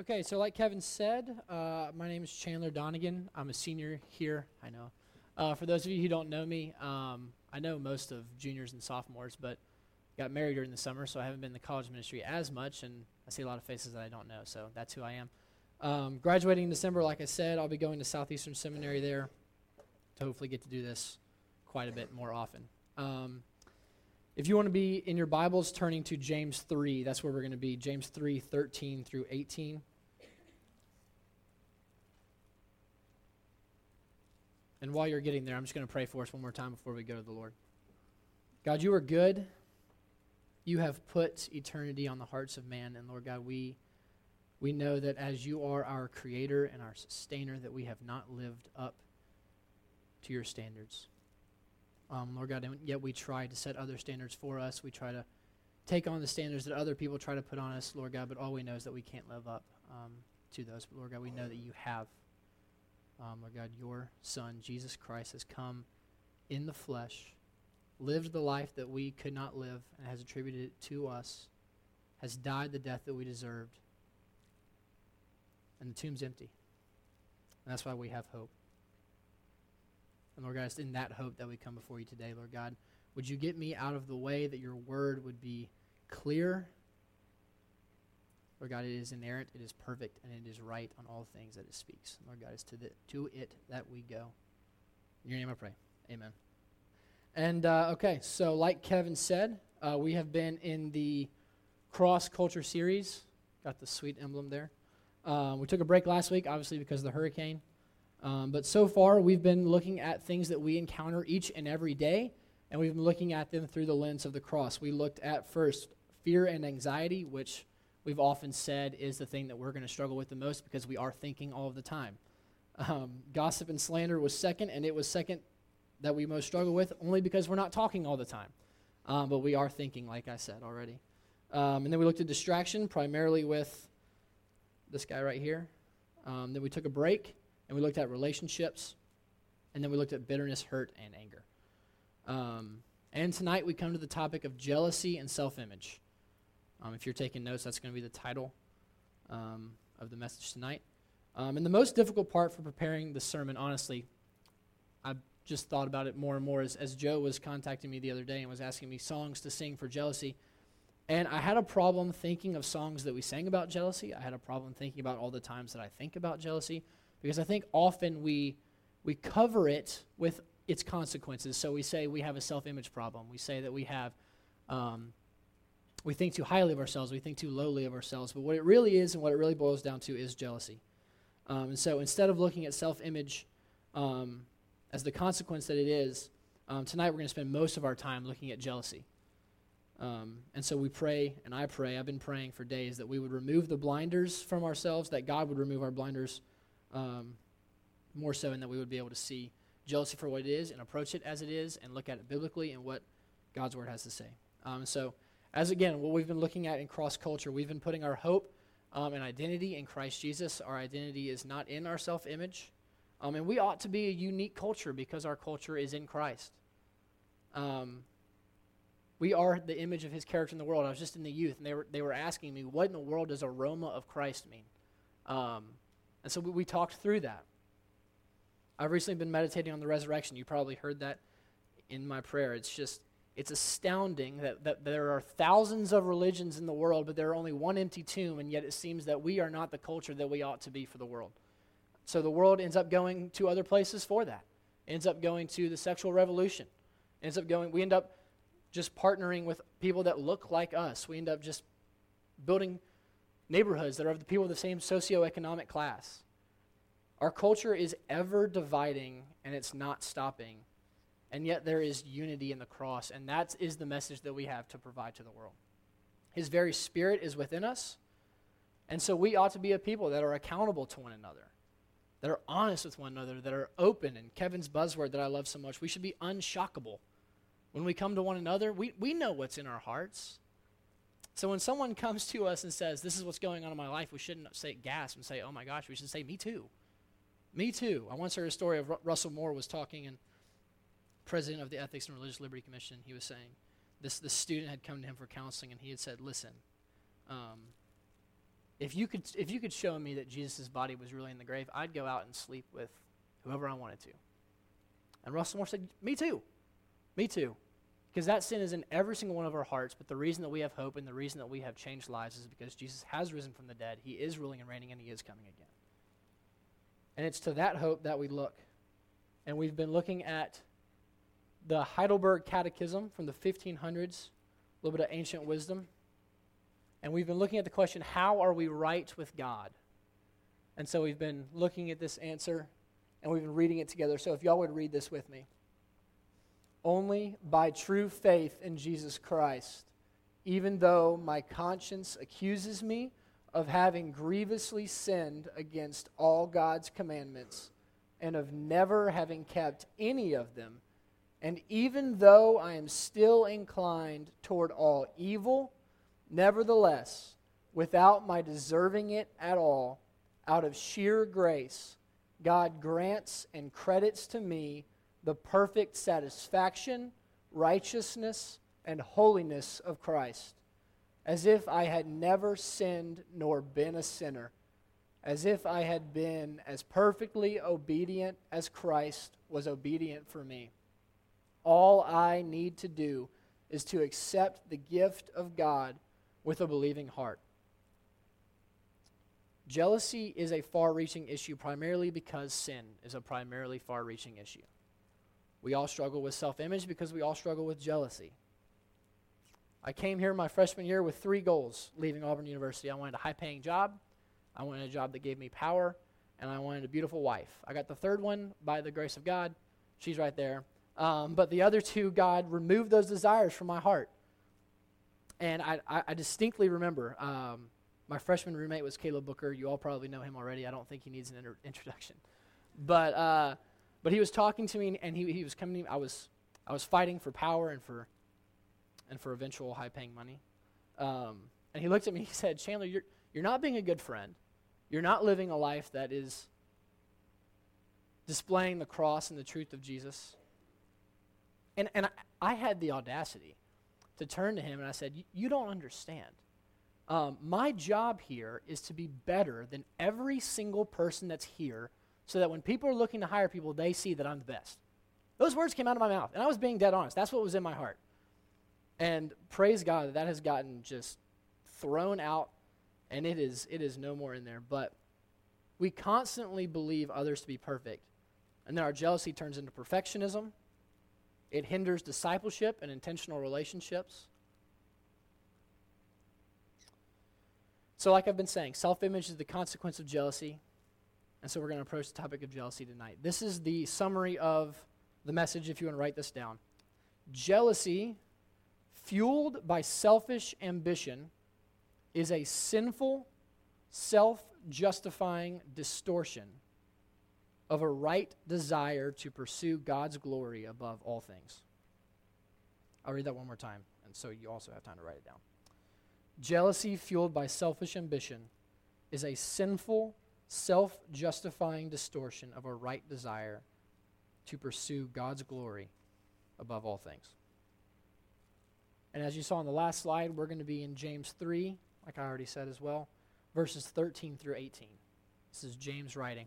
Okay, so like Kevin said, uh, my name is Chandler Donegan. I'm a senior here. I know. Uh, for those of you who don't know me, um, I know most of juniors and sophomores, but got married during the summer, so I haven't been in the college ministry as much, and I see a lot of faces that I don't know, so that's who I am. Um, graduating in December, like I said, I'll be going to Southeastern Seminary there to hopefully get to do this quite a bit more often. Um, if you want to be in your Bibles, turning to James 3, that's where we're going to be. James 3, 13 through 18. And while you're getting there, I'm just going to pray for us one more time before we go to the Lord. God, you are good. You have put eternity on the hearts of man. And Lord God, we, we know that as you are our creator and our sustainer, that we have not lived up to your standards. Um, Lord God, and yet we try to set other standards for us. We try to take on the standards that other people try to put on us, Lord God, but all we know is that we can't live up um, to those. But Lord God, we know that you have. Um, Lord God, your Son, Jesus Christ, has come in the flesh, lived the life that we could not live, and has attributed it to us, has died the death that we deserved. And the tomb's empty. And that's why we have hope. And Lord God, it's in that hope that we come before you today, Lord God. Would you get me out of the way that your word would be clear Lord God, it is inerrant, it is perfect, and it is right on all things that it speaks. Lord God, it's to, the, to it that we go. In your name I pray. Amen. And, uh, okay, so like Kevin said, uh, we have been in the cross culture series. Got the sweet emblem there. Um, we took a break last week, obviously, because of the hurricane. Um, but so far, we've been looking at things that we encounter each and every day, and we've been looking at them through the lens of the cross. We looked at first fear and anxiety, which we've often said is the thing that we're going to struggle with the most because we are thinking all of the time. Um, gossip and slander was second, and it was second that we most struggle with only because we're not talking all the time. Um, but we are thinking, like I said already. Um, and then we looked at distraction, primarily with this guy right here. Um, then we took a break, and we looked at relationships. And then we looked at bitterness, hurt, and anger. Um, and tonight we come to the topic of jealousy and self image. Um, if you're taking notes, that's going to be the title um, of the message tonight. Um, and the most difficult part for preparing the sermon, honestly, I just thought about it more and more as, as Joe was contacting me the other day and was asking me songs to sing for jealousy. And I had a problem thinking of songs that we sang about jealousy. I had a problem thinking about all the times that I think about jealousy because I think often we, we cover it with its consequences. So we say we have a self image problem. We say that we have um, we think too highly of ourselves, we think too lowly of ourselves. But what it really is and what it really boils down to is jealousy. Um, and so instead of looking at self image um, as the consequence that it is, um, tonight we're going to spend most of our time looking at jealousy. Um, and so we pray, and I pray, I've been praying for days, that we would remove the blinders from ourselves, that God would remove our blinders um, more so, and that we would be able to see jealousy for what it is and approach it as it is and look at it biblically and what God's word has to say. Um, so as again, what we've been looking at in cross culture, we've been putting our hope um, and identity in Christ Jesus. Our identity is not in our self image. Um, and we ought to be a unique culture because our culture is in Christ. Um, we are the image of his character in the world. I was just in the youth, and they were, they were asking me, what in the world does aroma of Christ mean? Um, and so we, we talked through that. I've recently been meditating on the resurrection. You probably heard that in my prayer. It's just it's astounding that, that there are thousands of religions in the world, but there are only one empty tomb, and yet it seems that we are not the culture that we ought to be for the world. So the world ends up going to other places for that. Ends up going to the sexual revolution. Ends up going, we end up just partnering with people that look like us. We end up just building neighborhoods that are of the people of the same socioeconomic class. Our culture is ever dividing, and it's not stopping and yet there is unity in the cross, and that is the message that we have to provide to the world. His very spirit is within us, and so we ought to be a people that are accountable to one another, that are honest with one another, that are open. And Kevin's buzzword that I love so much, we should be unshockable. When we come to one another, we, we know what's in our hearts. So when someone comes to us and says, This is what's going on in my life, we shouldn't say gasp and say, Oh my gosh, we should say, Me too. Me too. I once heard a story of Russell Moore was talking and president of the Ethics and Religious Liberty Commission, he was saying this, this student had come to him for counseling, and he had said, Listen, um, if you could, if you could show me that Jesus' body was really in the grave, I'd go out and sleep with whoever I wanted to. And Russell Moore said, Me too. Me too. Because that sin is in every single one of our hearts, but the reason that we have hope and the reason that we have changed lives is because Jesus has risen from the dead. He is ruling and reigning, and He is coming again. And it's to that hope that we look. And we've been looking at the Heidelberg Catechism from the 1500s, a little bit of ancient wisdom. And we've been looking at the question how are we right with God? And so we've been looking at this answer and we've been reading it together. So if y'all would read this with me. Only by true faith in Jesus Christ, even though my conscience accuses me of having grievously sinned against all God's commandments and of never having kept any of them, and even though I am still inclined toward all evil, nevertheless, without my deserving it at all, out of sheer grace, God grants and credits to me the perfect satisfaction, righteousness, and holiness of Christ, as if I had never sinned nor been a sinner, as if I had been as perfectly obedient as Christ was obedient for me. All I need to do is to accept the gift of God with a believing heart. Jealousy is a far reaching issue primarily because sin is a primarily far reaching issue. We all struggle with self image because we all struggle with jealousy. I came here my freshman year with three goals leaving Auburn University. I wanted a high paying job, I wanted a job that gave me power, and I wanted a beautiful wife. I got the third one by the grace of God. She's right there. Um, but the other two, God removed those desires from my heart. And I, I, distinctly remember um, my freshman roommate was Caleb Booker. You all probably know him already. I don't think he needs an inter- introduction. But, uh, but he was talking to me, and he, he was coming. I was, I was fighting for power and for, and for eventual high paying money. Um, and he looked at me, he said, Chandler, you're, you're not being a good friend. You're not living a life that is displaying the cross and the truth of Jesus. And, and I, I had the audacity to turn to him and I said, You don't understand. Um, my job here is to be better than every single person that's here so that when people are looking to hire people, they see that I'm the best. Those words came out of my mouth, and I was being dead honest. That's what was in my heart. And praise God that that has gotten just thrown out, and it is, it is no more in there. But we constantly believe others to be perfect, and then our jealousy turns into perfectionism. It hinders discipleship and intentional relationships. So, like I've been saying, self image is the consequence of jealousy. And so, we're going to approach the topic of jealousy tonight. This is the summary of the message, if you want to write this down. Jealousy, fueled by selfish ambition, is a sinful, self justifying distortion of a right desire to pursue God's glory above all things. I'll read that one more time, and so you also have time to write it down. Jealousy fueled by selfish ambition is a sinful, self justifying distortion of a right desire to pursue God's glory above all things. And as you saw on the last slide, we're going to be in James 3, like I already said as well, verses 13 through 18. This is James writing.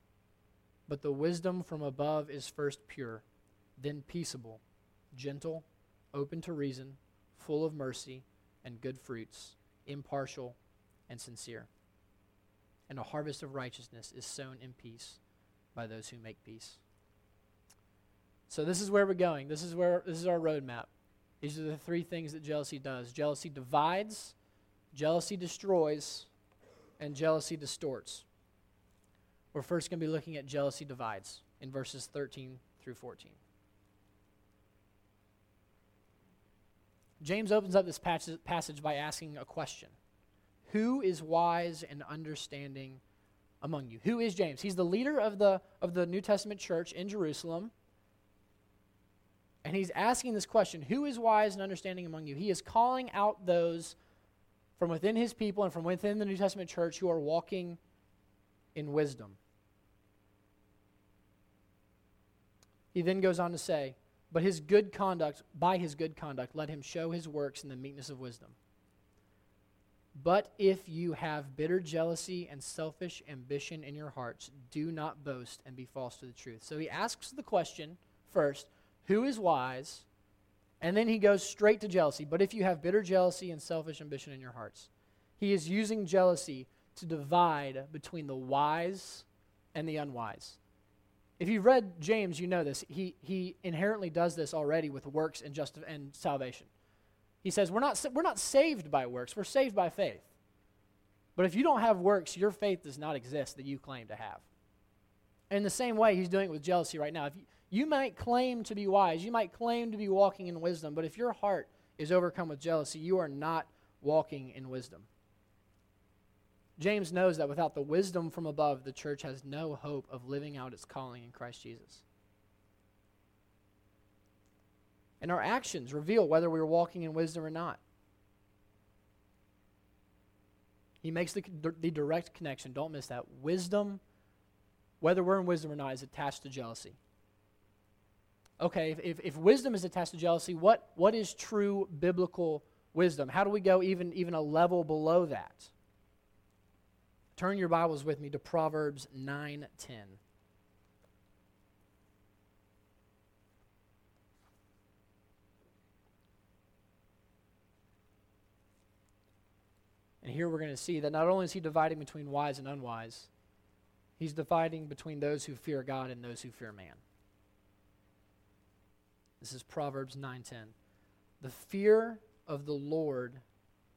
But the wisdom from above is first pure, then peaceable, gentle, open to reason, full of mercy and good fruits impartial, and sincere. And a harvest of righteousness is sown in peace by those who make peace. So this is where we're going. This is where this is our roadmap. These are the three things that jealousy does. Jealousy divides, jealousy destroys, and jealousy distorts. We're first going to be looking at jealousy divides in verses 13 through 14. James opens up this passage by asking a question Who is wise and understanding among you? Who is James? He's the leader of the, of the New Testament church in Jerusalem. And he's asking this question Who is wise and understanding among you? He is calling out those from within his people and from within the New Testament church who are walking in wisdom. He then goes on to say, But his good conduct, by his good conduct, let him show his works in the meekness of wisdom. But if you have bitter jealousy and selfish ambition in your hearts, do not boast and be false to the truth. So he asks the question first who is wise? And then he goes straight to jealousy. But if you have bitter jealousy and selfish ambition in your hearts, he is using jealousy to divide between the wise and the unwise. If you've read James, you know this. He, he inherently does this already with works and, just, and salvation. He says, we're not, we're not saved by works, we're saved by faith. But if you don't have works, your faith does not exist that you claim to have. in the same way, he's doing it with jealousy right now. If you, you might claim to be wise, you might claim to be walking in wisdom, but if your heart is overcome with jealousy, you are not walking in wisdom. James knows that without the wisdom from above, the church has no hope of living out its calling in Christ Jesus. And our actions reveal whether we're walking in wisdom or not. He makes the, the direct connection. Don't miss that. Wisdom, whether we're in wisdom or not, is attached to jealousy. Okay, if, if, if wisdom is attached to jealousy, what, what is true biblical wisdom? How do we go even, even a level below that? Turn your Bibles with me to Proverbs 9 10. And here we're going to see that not only is he dividing between wise and unwise, he's dividing between those who fear God and those who fear man. This is Proverbs 9:10. The fear of the Lord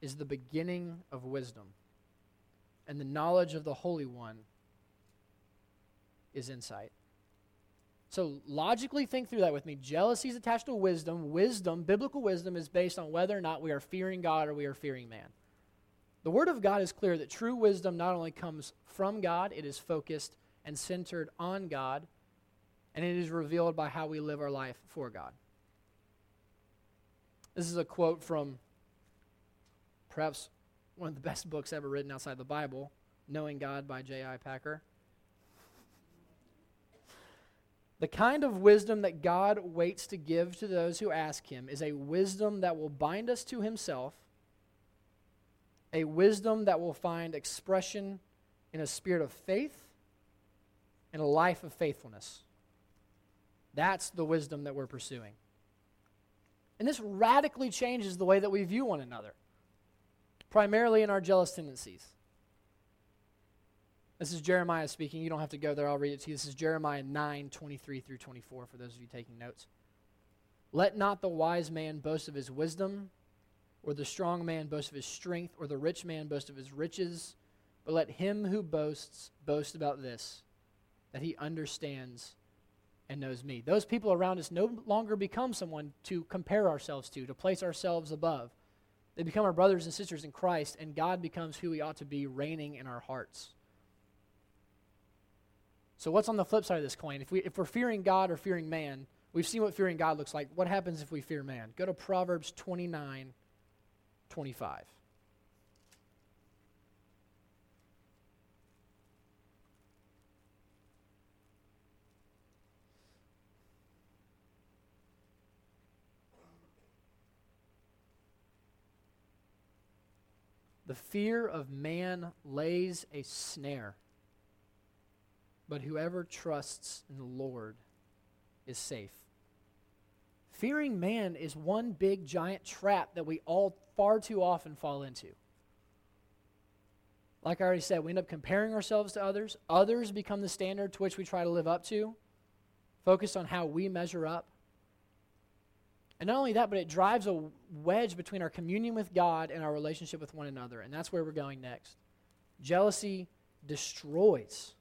is the beginning of wisdom, and the knowledge of the Holy One is insight. So logically think through that with me. Jealousy is attached to wisdom. Wisdom, biblical wisdom, is based on whether or not we are fearing God or we are fearing man. The Word of God is clear that true wisdom not only comes from God, it is focused and centered on God, and it is revealed by how we live our life for God. This is a quote from perhaps one of the best books ever written outside the Bible, Knowing God by J.I. Packer. The kind of wisdom that God waits to give to those who ask Him is a wisdom that will bind us to Himself a wisdom that will find expression in a spirit of faith and a life of faithfulness. That's the wisdom that we're pursuing. And this radically changes the way that we view one another, primarily in our jealous tendencies. This is Jeremiah speaking. You don't have to go there, I'll read it to you. This is Jeremiah 9 23 through 24 for those of you taking notes. Let not the wise man boast of his wisdom or the strong man boast of his strength, or the rich man boast of his riches. But let him who boasts boast about this, that he understands and knows me. Those people around us no longer become someone to compare ourselves to, to place ourselves above. They become our brothers and sisters in Christ, and God becomes who He ought to be, reigning in our hearts. So, what's on the flip side of this coin? If, we, if we're fearing God or fearing man, we've seen what fearing God looks like. What happens if we fear man? Go to Proverbs 29 25. The fear of man lays a snare, but whoever trusts in the Lord is safe. Fearing man is one big giant trap that we all far too often fall into. Like I already said, we end up comparing ourselves to others. Others become the standard to which we try to live up to, focused on how we measure up. And not only that, but it drives a wedge between our communion with God and our relationship with one another. And that's where we're going next. Jealousy destroys.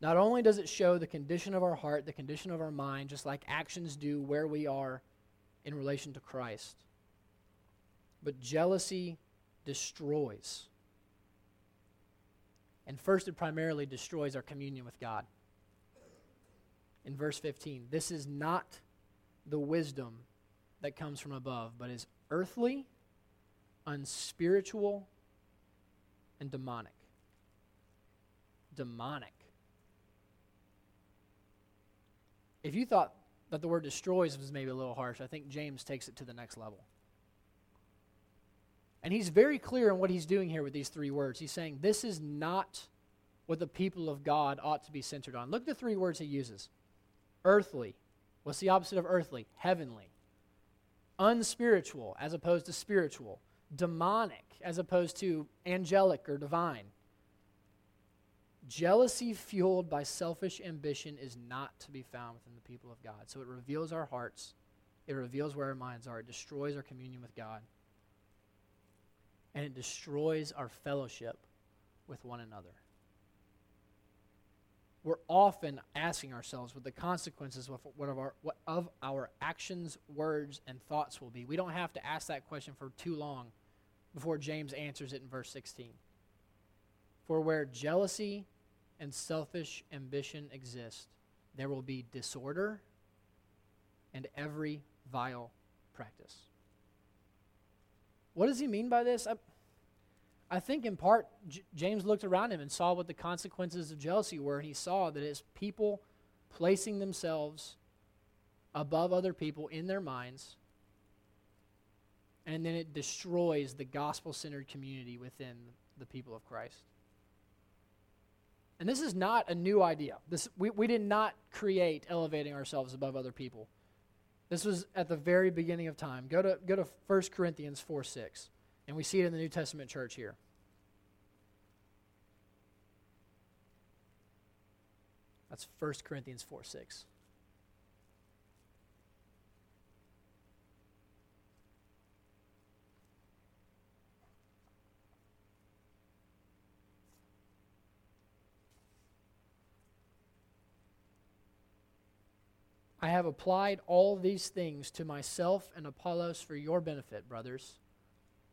Not only does it show the condition of our heart, the condition of our mind, just like actions do where we are in relation to Christ, but jealousy destroys. And first, it primarily destroys our communion with God. In verse 15, this is not the wisdom that comes from above, but is earthly, unspiritual, and demonic. Demonic. If you thought that the word destroys was maybe a little harsh, I think James takes it to the next level. And he's very clear in what he's doing here with these three words. He's saying this is not what the people of God ought to be centered on. Look at the three words he uses earthly. What's the opposite of earthly? Heavenly. Unspiritual, as opposed to spiritual. Demonic, as opposed to angelic or divine. Jealousy fueled by selfish ambition is not to be found within the people of God. So it reveals our hearts, it reveals where our minds are, it destroys our communion with God and it destroys our fellowship with one another. We're often asking ourselves what the consequences of, what of, our, what of our actions, words, and thoughts will be. We don't have to ask that question for too long before James answers it in verse 16. For where jealousy and selfish ambition exist, there will be disorder and every vile practice. What does he mean by this? I, I think in part, J- James looked around him and saw what the consequences of jealousy were, he saw that it's people placing themselves above other people in their minds, and then it destroys the gospel centered community within the people of Christ. And this is not a new idea. This, we, we did not create elevating ourselves above other people. This was at the very beginning of time. Go to, go to 1 Corinthians 4 6. And we see it in the New Testament church here. That's 1 Corinthians 4 6. I have applied all these things to myself and Apollos for your benefit, brothers,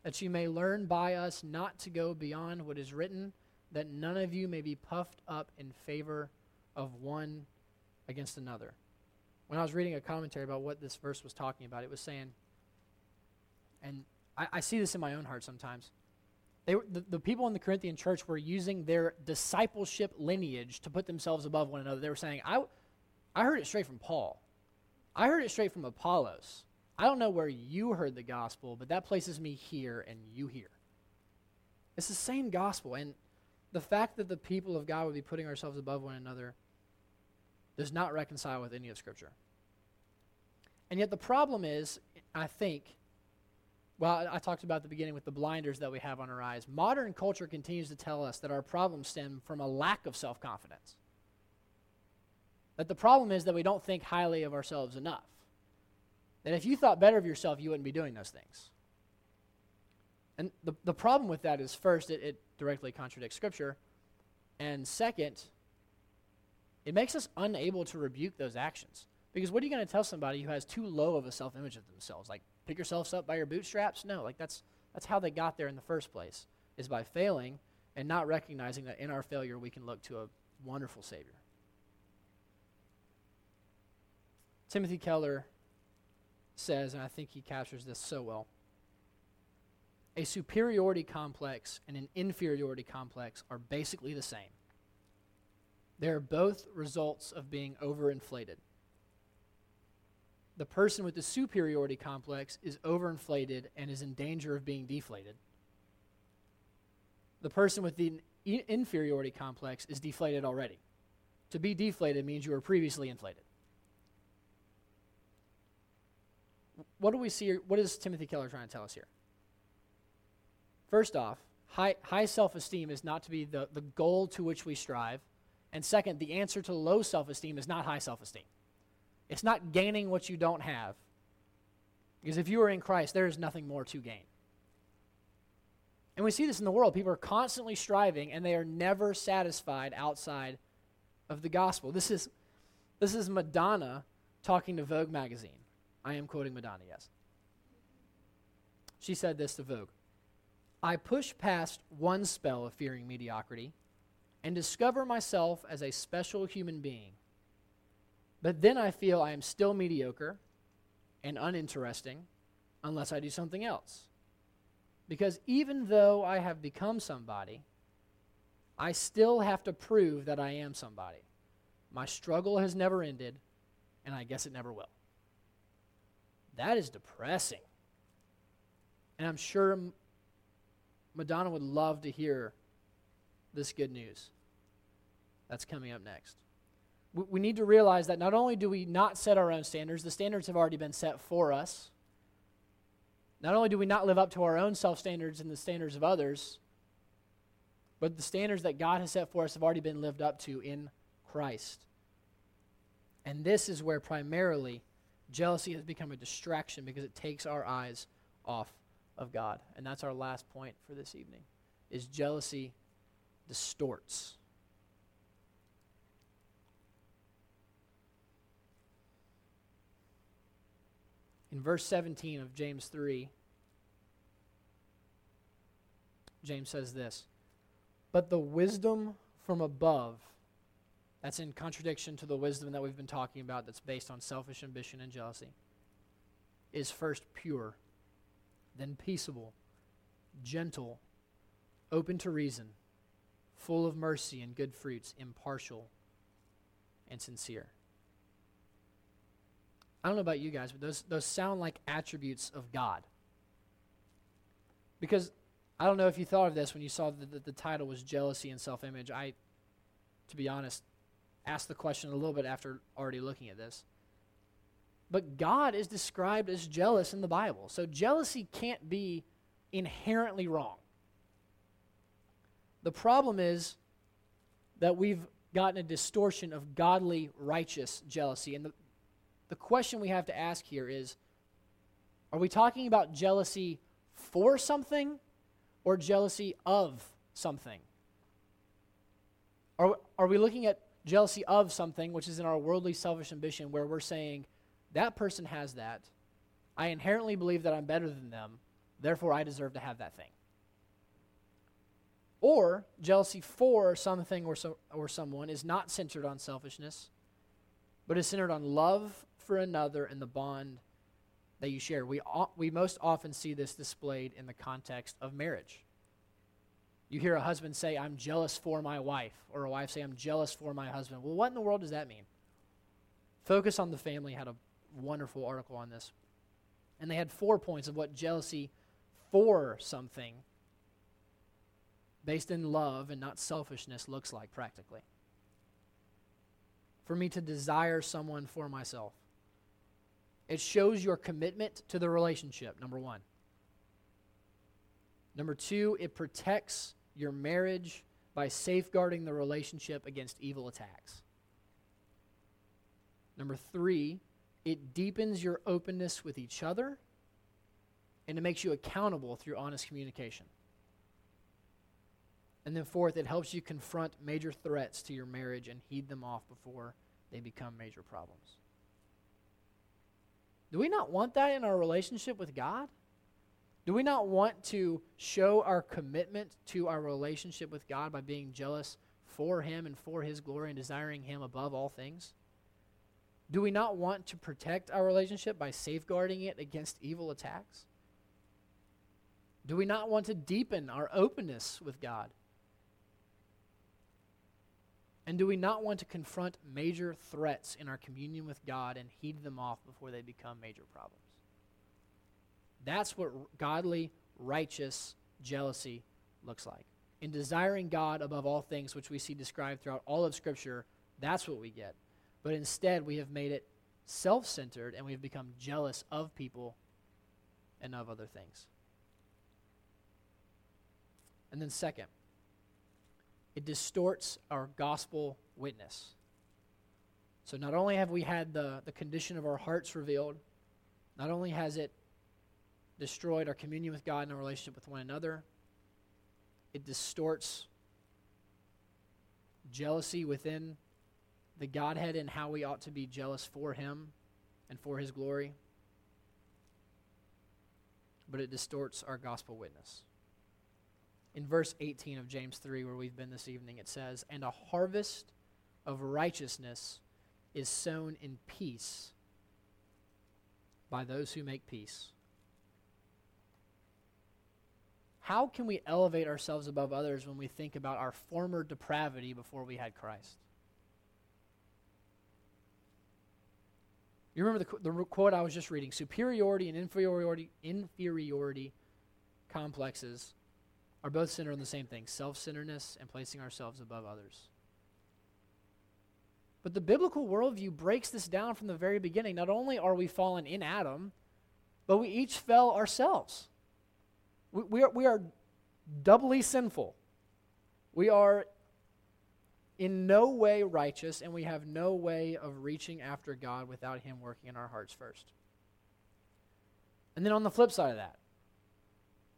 that you may learn by us not to go beyond what is written, that none of you may be puffed up in favor of one against another. When I was reading a commentary about what this verse was talking about, it was saying, and I, I see this in my own heart sometimes. They the, the people in the Corinthian church were using their discipleship lineage to put themselves above one another. They were saying, I, I heard it straight from Paul. I heard it straight from Apollos. I don't know where you heard the gospel, but that places me here and you here. It's the same gospel. And the fact that the people of God would be putting ourselves above one another does not reconcile with any of Scripture. And yet the problem is, I think, well, I talked about the beginning with the blinders that we have on our eyes. Modern culture continues to tell us that our problems stem from a lack of self confidence. That the problem is that we don't think highly of ourselves enough. That if you thought better of yourself, you wouldn't be doing those things. And the, the problem with that is first, it, it directly contradicts Scripture. And second, it makes us unable to rebuke those actions. Because what are you going to tell somebody who has too low of a self image of themselves? Like, pick yourselves up by your bootstraps? No, like that's, that's how they got there in the first place, is by failing and not recognizing that in our failure we can look to a wonderful Savior. Timothy Keller says, and I think he captures this so well a superiority complex and an inferiority complex are basically the same. They're both results of being overinflated. The person with the superiority complex is overinflated and is in danger of being deflated. The person with the inferiority complex is deflated already. To be deflated means you were previously inflated. What do we see? What is Timothy Keller trying to tell us here? First off, high, high self esteem is not to be the, the goal to which we strive. And second, the answer to low self esteem is not high self esteem. It's not gaining what you don't have. Because if you are in Christ, there is nothing more to gain. And we see this in the world. People are constantly striving and they are never satisfied outside of the gospel. This is, this is Madonna talking to Vogue magazine. I am quoting Madonna, yes. She said this to Vogue I push past one spell of fearing mediocrity and discover myself as a special human being. But then I feel I am still mediocre and uninteresting unless I do something else. Because even though I have become somebody, I still have to prove that I am somebody. My struggle has never ended, and I guess it never will. That is depressing. And I'm sure Madonna would love to hear this good news. That's coming up next. We, need to realize that not only do we not set our own standards, the standards have already been set for us. Not only do we not live up to our own self standards and the standards of others, but the standards that God has set for us have already been lived up to in Christ. And this is where primarily jealousy has become a distraction because it takes our eyes off of God. And that's our last point for this evening. Is jealousy distorts. In verse 17 of James 3, James says this But the wisdom from above, that's in contradiction to the wisdom that we've been talking about that's based on selfish ambition and jealousy, is first pure then peaceable, gentle, open to reason, full of mercy and good fruits, impartial and sincere. I don't know about you guys, but those, those sound like attributes of God. Because I don't know if you thought of this when you saw that the, the title was Jealousy and Self Image. I, to be honest, asked the question a little bit after already looking at this. But God is described as jealous in the Bible. So jealousy can't be inherently wrong. The problem is that we've gotten a distortion of godly, righteous jealousy. And the, the question we have to ask here is are we talking about jealousy for something or jealousy of something? Are, are we looking at jealousy of something, which is in our worldly, selfish ambition, where we're saying, that person has that. I inherently believe that I'm better than them, therefore I deserve to have that thing. Or jealousy for something or, so, or someone is not centered on selfishness, but is centered on love for another and the bond that you share. We, we most often see this displayed in the context of marriage. You hear a husband say, I'm jealous for my wife, or a wife say, I'm jealous for my husband. Well, what in the world does that mean? Focus on the family had a wonderful article on this. And they had four points of what jealousy for something based in love and not selfishness looks like practically. For me to desire someone for myself, it shows your commitment to the relationship, number one. Number two, it protects your marriage by safeguarding the relationship against evil attacks. Number three, it deepens your openness with each other and it makes you accountable through honest communication. And then, fourth, it helps you confront major threats to your marriage and heed them off before they become major problems. Do we not want that in our relationship with God? Do we not want to show our commitment to our relationship with God by being jealous for Him and for His glory and desiring Him above all things? Do we not want to protect our relationship by safeguarding it against evil attacks? Do we not want to deepen our openness with God? And do we not want to confront major threats in our communion with God and heed them off before they become major problems? That's what godly, righteous jealousy looks like. In desiring God above all things, which we see described throughout all of Scripture, that's what we get. But instead, we have made it self centered and we've become jealous of people and of other things. And then, second, it distorts our gospel witness. So, not only have we had the, the condition of our hearts revealed, not only has it destroyed our communion with God and our relationship with one another, it distorts jealousy within the Godhead and how we ought to be jealous for Him and for His glory, but it distorts our gospel witness. in verse 18 of James 3, where we've been this evening, it says, And a harvest of righteousness is sown in peace by those who make peace. How can we elevate ourselves above others when we think about our former depravity before we had Christ? You remember the, the quote I was just reading superiority and inferiority, inferiority complexes are both centered on the same thing self centeredness and placing ourselves above others. But the biblical worldview breaks this down from the very beginning. Not only are we fallen in Adam, but we each fell ourselves. We, we, are, we are doubly sinful. We are in no way righteous, and we have no way of reaching after God without Him working in our hearts first. And then on the flip side of that,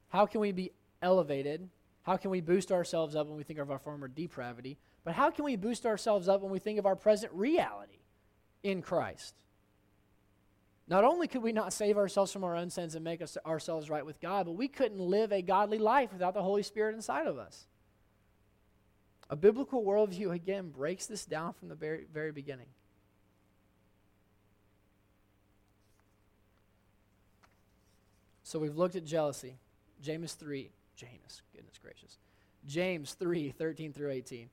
how can we be elevated? How can we boost ourselves up when we think of our former depravity? But how can we boost ourselves up when we think of our present reality in Christ? Not only could we not save ourselves from our own sins and make us, ourselves right with God, but we couldn't live a godly life without the Holy Spirit inside of us. A biblical worldview, again, breaks this down from the very, very beginning. So we've looked at jealousy. James 3, James, goodness gracious. James 3, 13 through 18.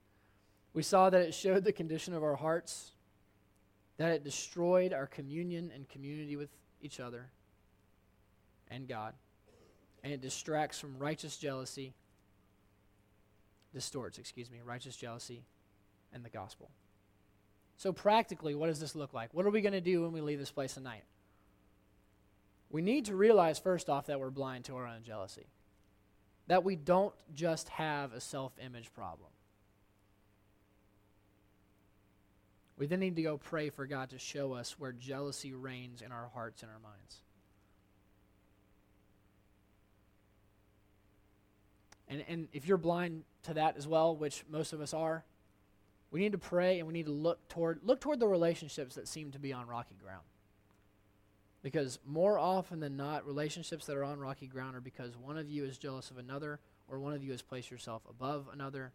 We saw that it showed the condition of our hearts that it destroyed our communion and community with each other and God. And it distracts from righteous jealousy, distorts, excuse me, righteous jealousy and the gospel. So, practically, what does this look like? What are we going to do when we leave this place tonight? We need to realize, first off, that we're blind to our own jealousy, that we don't just have a self image problem. We then need to go pray for God to show us where jealousy reigns in our hearts and our minds. And, and if you're blind to that as well, which most of us are, we need to pray and we need to look toward look toward the relationships that seem to be on rocky ground. Because more often than not, relationships that are on rocky ground are because one of you is jealous of another, or one of you has placed yourself above another,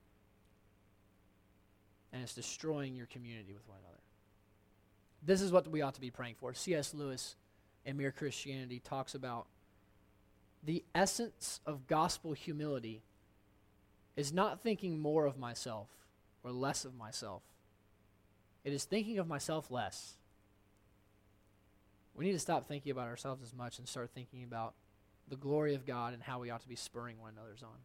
and it's destroying your community with one another. This is what we ought to be praying for. C.S. Lewis in Mere Christianity talks about the essence of gospel humility is not thinking more of myself or less of myself. It is thinking of myself less. We need to stop thinking about ourselves as much and start thinking about the glory of God and how we ought to be spurring one another's on.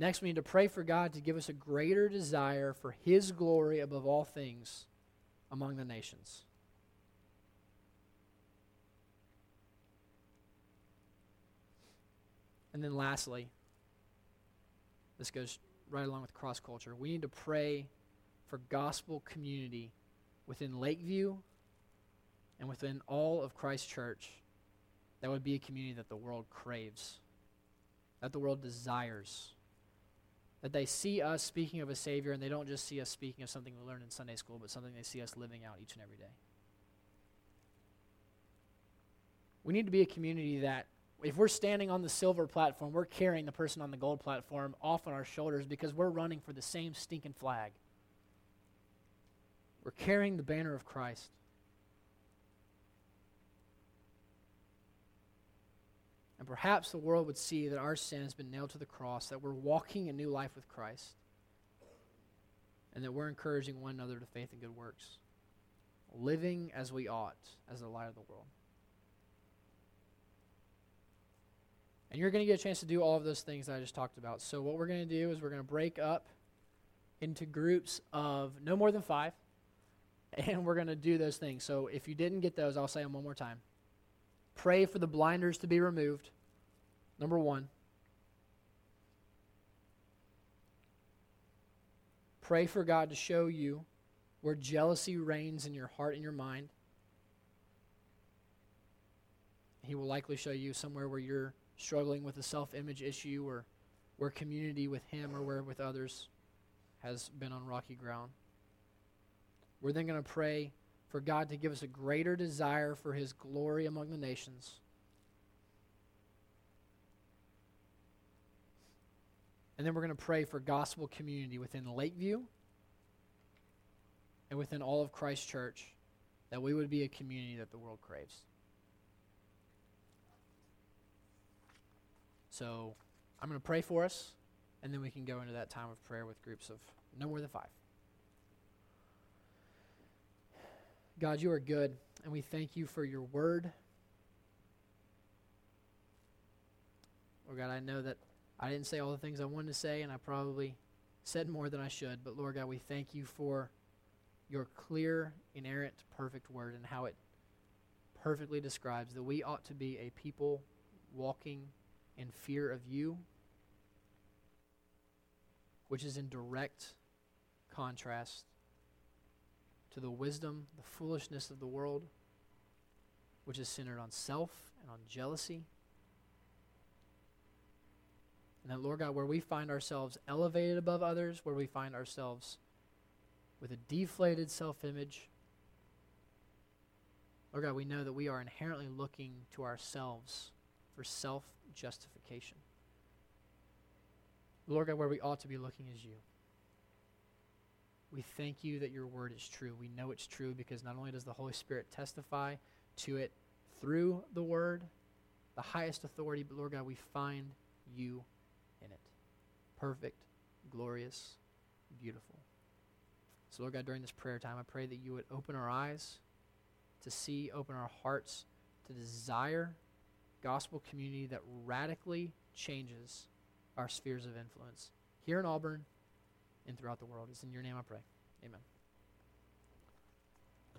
Next, we need to pray for God to give us a greater desire for His glory above all things among the nations. And then, lastly, this goes right along with cross culture. We need to pray for gospel community within Lakeview and within all of Christ Church that would be a community that the world craves, that the world desires. That they see us speaking of a Savior and they don't just see us speaking of something we learned in Sunday school, but something they see us living out each and every day. We need to be a community that, if we're standing on the silver platform, we're carrying the person on the gold platform off on our shoulders because we're running for the same stinking flag. We're carrying the banner of Christ. And perhaps the world would see that our sin has been nailed to the cross, that we're walking a new life with Christ, and that we're encouraging one another to faith and good works, living as we ought as the light of the world. And you're going to get a chance to do all of those things that I just talked about. So, what we're going to do is we're going to break up into groups of no more than five, and we're going to do those things. So, if you didn't get those, I'll say them one more time. Pray for the blinders to be removed. Number one. Pray for God to show you where jealousy reigns in your heart and your mind. He will likely show you somewhere where you're struggling with a self image issue or where community with Him or where with others has been on rocky ground. We're then going to pray for God to give us a greater desire for His glory among the nations. And then we're going to pray for gospel community within Lakeview and within all of Christ Church that we would be a community that the world craves. So I'm going to pray for us, and then we can go into that time of prayer with groups of no more than five. God, you are good, and we thank you for your word. Lord God, I know that I didn't say all the things I wanted to say, and I probably said more than I should, but Lord God, we thank you for your clear, inerrant, perfect word and how it perfectly describes that we ought to be a people walking in fear of you, which is in direct contrast to the wisdom, the foolishness of the world, which is centered on self and on jealousy. And that, Lord God, where we find ourselves elevated above others, where we find ourselves with a deflated self image, Lord God, we know that we are inherently looking to ourselves for self justification. Lord God, where we ought to be looking is you. We thank you that your word is true. We know it's true because not only does the Holy Spirit testify to it through the word, the highest authority, but Lord God, we find you in it. Perfect, glorious, beautiful. So, Lord God, during this prayer time, I pray that you would open our eyes to see, open our hearts to desire gospel community that radically changes our spheres of influence here in Auburn and throughout the world. It's in your name I pray. Amen.